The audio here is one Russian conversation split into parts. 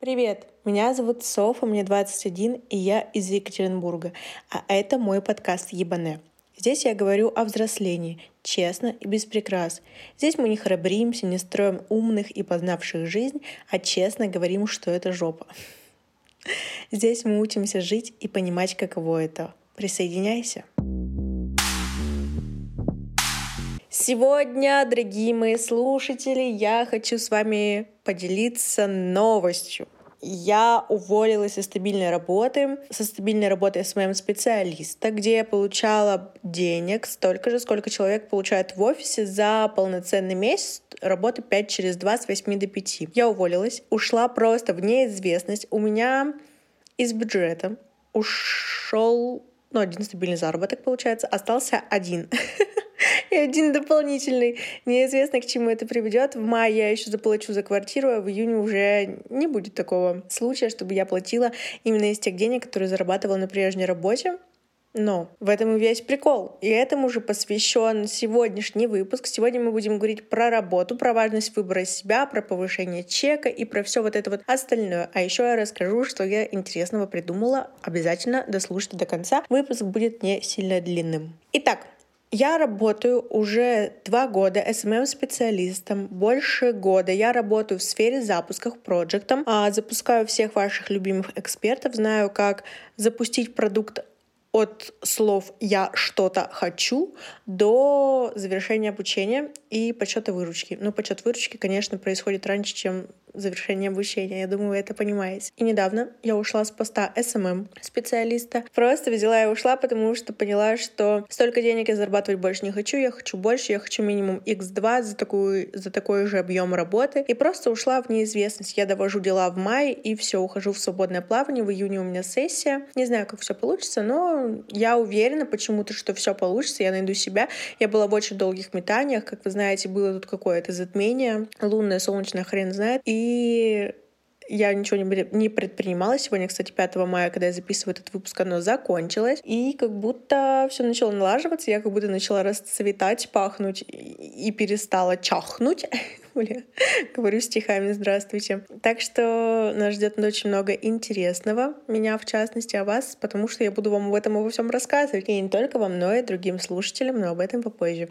Привет, меня зовут Софа, мне 21, и я из Екатеринбурга. А это мой подкаст «Ебане». Здесь я говорю о взрослении, честно и без прикрас. Здесь мы не храбримся, не строим умных и познавших жизнь, а честно говорим, что это жопа. Здесь мы учимся жить и понимать, каково это. Присоединяйся. Сегодня, дорогие мои слушатели, я хочу с вами поделиться новостью. Я уволилась со стабильной работы, со стабильной работы SMM-специалиста, где я получала денег столько же, сколько человек получает в офисе за полноценный месяц работы 5 через 2 с 8 до 5. Я уволилась, ушла просто в неизвестность. У меня из бюджета ушел ну, один стабильный заработок, получается, остался один. и один дополнительный. Неизвестно, к чему это приведет. В мае я еще заплачу за квартиру, а в июне уже не будет такого случая, чтобы я платила именно из тех денег, которые зарабатывала на прежней работе. Но в этом и весь прикол. И этому же посвящен сегодняшний выпуск. Сегодня мы будем говорить про работу, про важность выбора себя, про повышение чека и про все вот это вот остальное. А еще я расскажу, что я интересного придумала. Обязательно дослушайте до конца. Выпуск будет не сильно длинным. Итак, я работаю уже два года SMM-специалистом. Больше года я работаю в сфере запусков проектом, а запускаю всех ваших любимых экспертов, знаю, как запустить продукт от слов «я что-то хочу» до завершения обучения и подсчета выручки. Ну, подсчет выручки, конечно, происходит раньше, чем завершение обучения. Я думаю, вы это понимаете. И недавно я ушла с поста SMM специалиста. Просто взяла и ушла, потому что поняла, что столько денег я зарабатывать больше не хочу. Я хочу больше, я хочу минимум x2 за, такую, за такой же объем работы. И просто ушла в неизвестность. Я довожу дела в мае и все, ухожу в свободное плавание. В июне у меня сессия. Не знаю, как все получится, но я уверена почему-то, что все получится, я найду себя. Я была в очень долгих метаниях, как вы знаете, было тут какое-то затмение, лунное, солнечное, хрен знает. И я ничего не предпринимала. Сегодня, кстати, 5 мая, когда я записываю этот выпуск, оно закончилось. И как будто все начало налаживаться, я как будто начала расцветать, пахнуть и перестала чахнуть. Бля, говорю стихами «Здравствуйте». Так что нас ждет очень много интересного, меня в частности, а вас, потому что я буду вам об этом обо всем рассказывать. И не только вам, но и другим слушателям, но об этом попозже.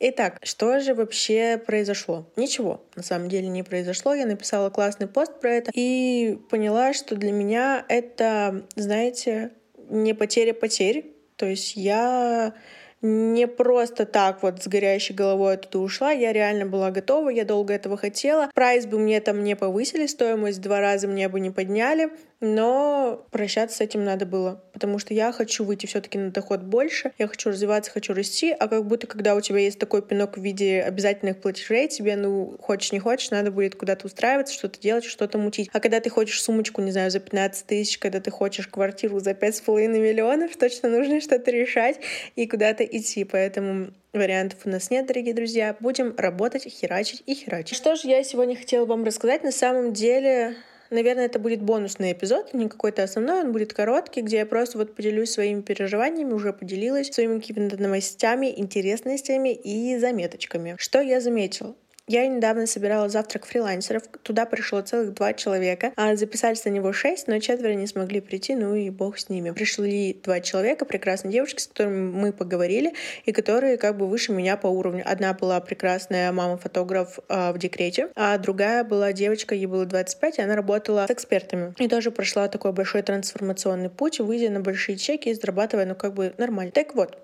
Итак, что же вообще произошло? Ничего, на самом деле не произошло. Я написала классный пост про это и поняла, что для меня это, знаете, не потеря потерь. То есть я не просто так вот с горящей головой оттуда ушла, я реально была готова, я долго этого хотела. Прайс бы мне там не повысили, стоимость два раза мне бы не подняли, но прощаться с этим надо было, потому что я хочу выйти все-таки на доход больше, я хочу развиваться, хочу расти, а как будто когда у тебя есть такой пинок в виде обязательных платежей, тебе, ну, хочешь не хочешь, надо будет куда-то устраиваться, что-то делать, что-то мутить. А когда ты хочешь сумочку, не знаю, за 15 тысяч, когда ты хочешь квартиру за 5,5 миллионов, точно нужно что-то решать и куда-то идти, поэтому Вариантов у нас нет, дорогие друзья. Будем работать, херачить и херачить. Что же я сегодня хотела вам рассказать? На самом деле, Наверное, это будет бонусный эпизод, не какой-то основной, он будет короткий, где я просто вот поделюсь своими переживаниями, уже поделилась своими какими-то новостями, интересностями и заметочками. Что я заметила? Я недавно собирала завтрак фрилансеров. Туда пришло целых два человека. А записались на него шесть, но четверо не смогли прийти, ну и бог с ними. Пришли два человека, прекрасные девушки, с которыми мы поговорили, и которые как бы выше меня по уровню. Одна была прекрасная мама-фотограф э, в декрете, а другая была девочка, ей было 25, и она работала с экспертами. И тоже прошла такой большой трансформационный путь, выйдя на большие чеки и зарабатывая, ну как бы нормально. Так вот,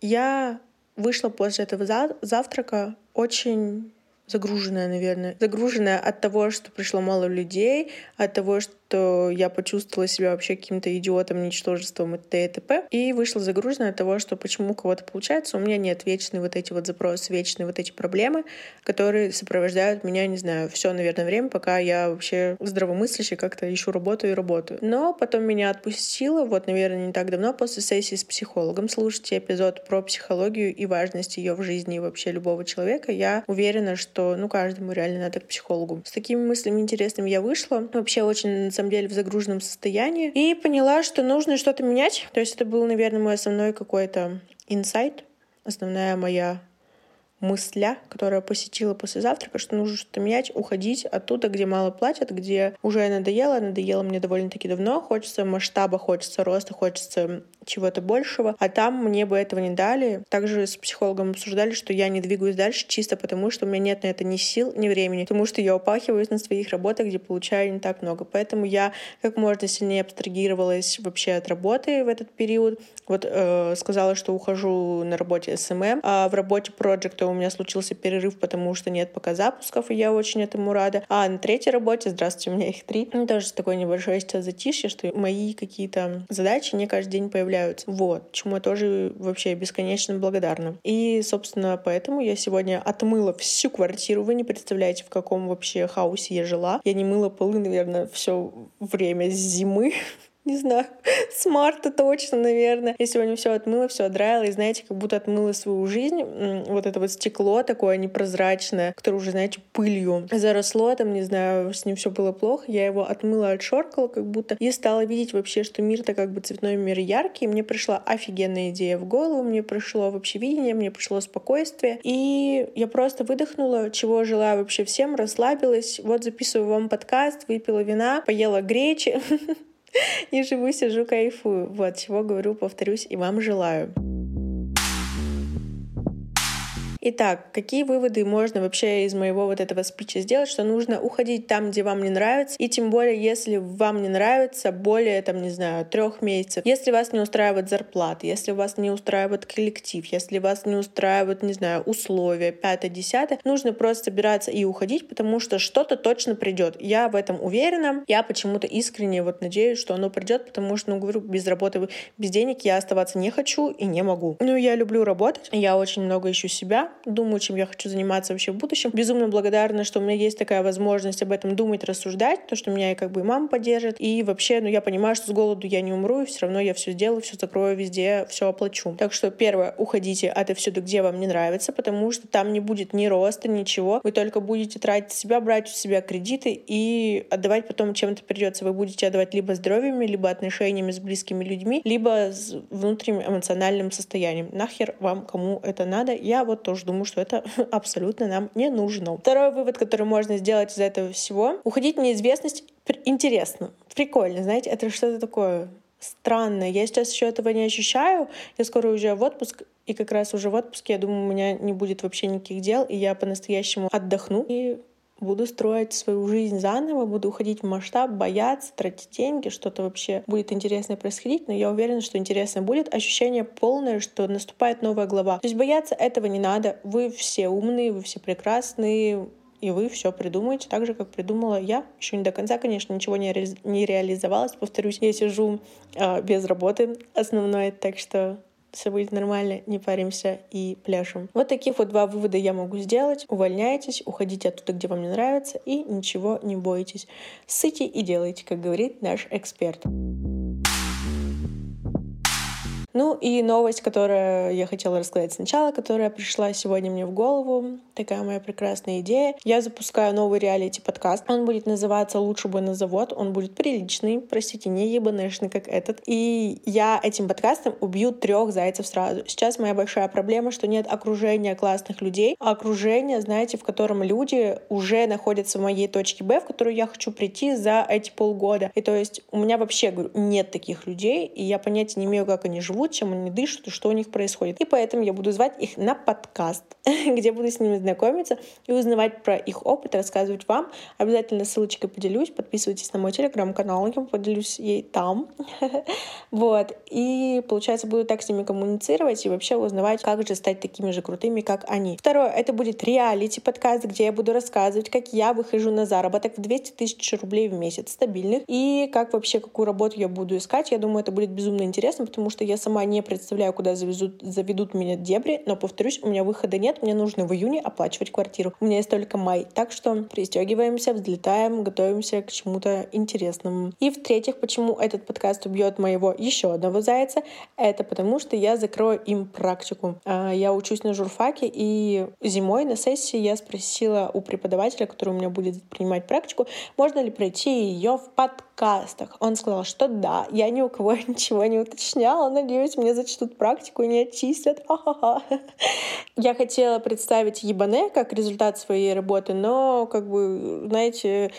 я вышла после этого завтрака очень загруженная, наверное. Загруженная от того, что пришло мало людей, от того, что что я почувствовала себя вообще каким-то идиотом, ничтожеством и т.д. и т.п. И вышла загруженная от того, что почему у кого-то получается, у меня нет вечные вот эти вот запросы, вечные вот эти проблемы, которые сопровождают меня, не знаю, все, наверное, время, пока я вообще здравомыслящий как-то ищу работу и работаю. Но потом меня отпустило, вот, наверное, не так давно, после сессии с психологом. Слушайте эпизод про психологию и важность ее в жизни вообще любого человека. Я уверена, что, ну, каждому реально надо к психологу. С такими мыслями интересными я вышла. Вообще очень самом деле в загруженном состоянии. И поняла, что нужно что-то менять. То есть это был, наверное, мой основной какой-то инсайт, основная моя мысля, которая посетила после завтрака, что нужно что-то менять, уходить оттуда, где мало платят, где уже надоело, надоело мне довольно-таки давно, хочется масштаба, хочется роста, хочется чего-то большего, а там мне бы этого не дали. Также с психологом обсуждали, что я не двигаюсь дальше чисто потому, что у меня нет на это ни сил, ни времени, потому что я упахиваюсь на своих работах, где получаю не так много. Поэтому я как можно сильнее абстрагировалась вообще от работы в этот период. Вот э, сказала, что ухожу на работе SMM, а в работе проекта у меня случился перерыв, потому что нет пока запусков, и я очень этому рада. А на третьей работе, здравствуйте, у меня их три, ну, тоже такое небольшое сейчас затишье, что мои какие-то задачи не каждый день появляются. Вот, чему я тоже вообще бесконечно благодарна. И, собственно, поэтому я сегодня отмыла всю квартиру. Вы не представляете, в каком вообще хаосе я жила. Я не мыла полы, наверное, все время зимы. не знаю, с марта точно, наверное. Я сегодня все отмыла, все отдраила, и, знаете, как будто отмыла свою жизнь. Вот это вот стекло такое непрозрачное, которое уже, знаете, пылью заросло, там, не знаю, с ним все было плохо. Я его отмыла, отшоркала как будто, и стала видеть вообще, что мир-то как бы цветной мир яркий. Мне пришла офигенная идея в голову, мне пришло вообще видение, мне пришло спокойствие. И я просто выдохнула, чего желаю вообще всем, расслабилась. Вот записываю вам подкаст, выпила вина, поела гречи. И живу, сижу, кайфую. Вот, чего говорю, повторюсь, и вам желаю. Итак, какие выводы можно вообще из моего вот этого спича сделать, что нужно уходить там, где вам не нравится, и тем более, если вам не нравится более, там, не знаю, трех месяцев, если вас не устраивает зарплата, если вас не устраивает коллектив, если вас не устраивают, не знаю, условия, пятое, десятое, нужно просто собираться и уходить, потому что что-то точно придет. Я в этом уверена, я почему-то искренне вот надеюсь, что оно придет, потому что, ну, говорю, без работы, без денег я оставаться не хочу и не могу. Ну, я люблю работать, я очень много ищу себя, думаю, чем я хочу заниматься вообще в будущем. Безумно благодарна, что у меня есть такая возможность об этом думать, рассуждать, то, что меня и как бы и мама поддержит. И вообще, ну, я понимаю, что с голоду я не умру, и все равно я все сделаю, все закрою везде, все оплачу. Так что, первое, уходите отовсюду, где вам не нравится, потому что там не будет ни роста, ничего. Вы только будете тратить себя, брать у себя кредиты и отдавать потом чем-то придется. Вы будете отдавать либо здоровьем, либо отношениями с близкими людьми, либо с внутренним эмоциональным состоянием. Нахер вам кому это надо? Я вот тоже думаю, что это абсолютно нам не нужно. Второй вывод, который можно сделать из этого всего, уходить в неизвестность интересно, прикольно, знаете, это что-то такое странное. Я сейчас еще этого не ощущаю. Я скоро уезжаю в отпуск, и как раз уже в отпуске, я думаю, у меня не будет вообще никаких дел, и я по-настоящему отдохну. И буду строить свою жизнь заново, буду уходить в масштаб, бояться, тратить деньги, что-то вообще будет интересное происходить, но я уверена, что интересно будет. Ощущение полное, что наступает новая глава. То есть бояться этого не надо. Вы все умные, вы все прекрасные, и вы все придумаете так же, как придумала я. Еще не до конца, конечно, ничего не, ре... не реализовалось. Повторюсь, я сижу э, без работы основной, так что все будет нормально, не паримся и пляшем. Вот таких вот два вывода я могу сделать. Увольняйтесь, уходите оттуда, где вам не нравится, и ничего не бойтесь. Сыте и делайте, как говорит наш эксперт. Ну и новость, которую я хотела рассказать сначала, которая пришла сегодня мне в голову, такая моя прекрасная идея. Я запускаю новый реалити-подкаст. Он будет называться «Лучше бы на завод». Он будет приличный, простите, не ебанешный, как этот. И я этим подкастом убью трех зайцев сразу. Сейчас моя большая проблема, что нет окружения классных людей, а окружение, знаете, в котором люди уже находятся в моей точке Б, в которую я хочу прийти за эти полгода. И то есть у меня вообще, говорю, нет таких людей, и я понятия не имею, как они живут, живут, чем они дышат и что у них происходит. И поэтому я буду звать их на подкаст, где буду с ними знакомиться и узнавать про их опыт, рассказывать вам. Обязательно ссылочкой поделюсь. Подписывайтесь на мой телеграм-канал, я поделюсь ей там. вот. И, получается, буду так с ними коммуницировать и вообще узнавать, как же стать такими же крутыми, как они. Второе, это будет реалити-подкаст, где я буду рассказывать, как я выхожу на заработок в 200 тысяч рублей в месяц стабильных и как вообще, какую работу я буду искать. Я думаю, это будет безумно интересно, потому что я сама сама не представляю, куда завезут, заведут меня дебри, но, повторюсь, у меня выхода нет, мне нужно в июне оплачивать квартиру. У меня есть только май, так что пристегиваемся, взлетаем, готовимся к чему-то интересному. И в-третьих, почему этот подкаст убьет моего еще одного зайца, это потому что я закрою им практику. А, я учусь на журфаке, и зимой на сессии я спросила у преподавателя, который у меня будет принимать практику, можно ли пройти ее в подкаст подкастах. Он сказал, что да, я ни у кого ничего не уточняла. Надеюсь, мне зачтут практику и не очистят. Ха-ха-ха. Я хотела представить Ебане как результат своей работы, но, как бы, знаете,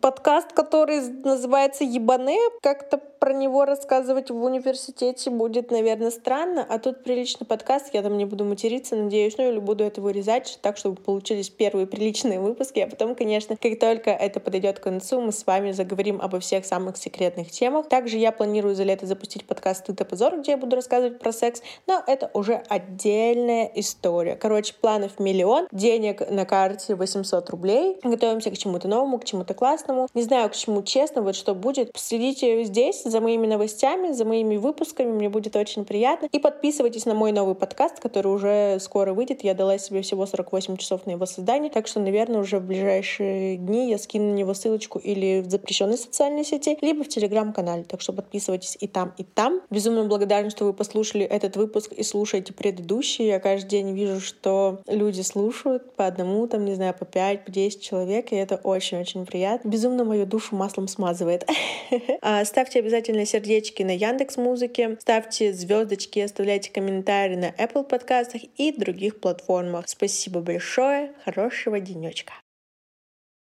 подкаст, который называется «Ебане». Как-то про него рассказывать в университете будет, наверное, странно. А тут приличный подкаст, я там не буду материться, надеюсь, ну или буду это вырезать, так, чтобы получились первые приличные выпуски. А потом, конечно, как только это подойдет к концу, мы с вами заговорим обо всех самых секретных темах. Также я планирую за лето запустить подкаст «Стыд и позор», где я буду рассказывать про секс, но это уже отдельная история. Короче, планов миллион, денег на карте 800 рублей. Готовимся к чему-то новому, к чему-то классному. Не знаю, к чему честно, вот что будет. Следите здесь за моими новостями, за моими выпусками. Мне будет очень приятно. И подписывайтесь на мой новый подкаст, который уже скоро выйдет. Я дала себе всего 48 часов на его создание. Так что, наверное, уже в ближайшие дни я скину на него ссылочку или в запрещенной социальной сети, либо в телеграм-канале. Так что подписывайтесь и там, и там. Безумно благодарна, что вы послушали этот выпуск и слушаете предыдущие. Я каждый день вижу, что люди слушают по одному, там, не знаю, по 5, по 10 человек, и это очень-очень приятно. Безумно мою душу маслом смазывает. А, ставьте обязательно обязательно сердечки на Яндекс Музыке, ставьте звездочки, оставляйте комментарии на Apple подкастах и других платформах. Спасибо большое, хорошего денечка.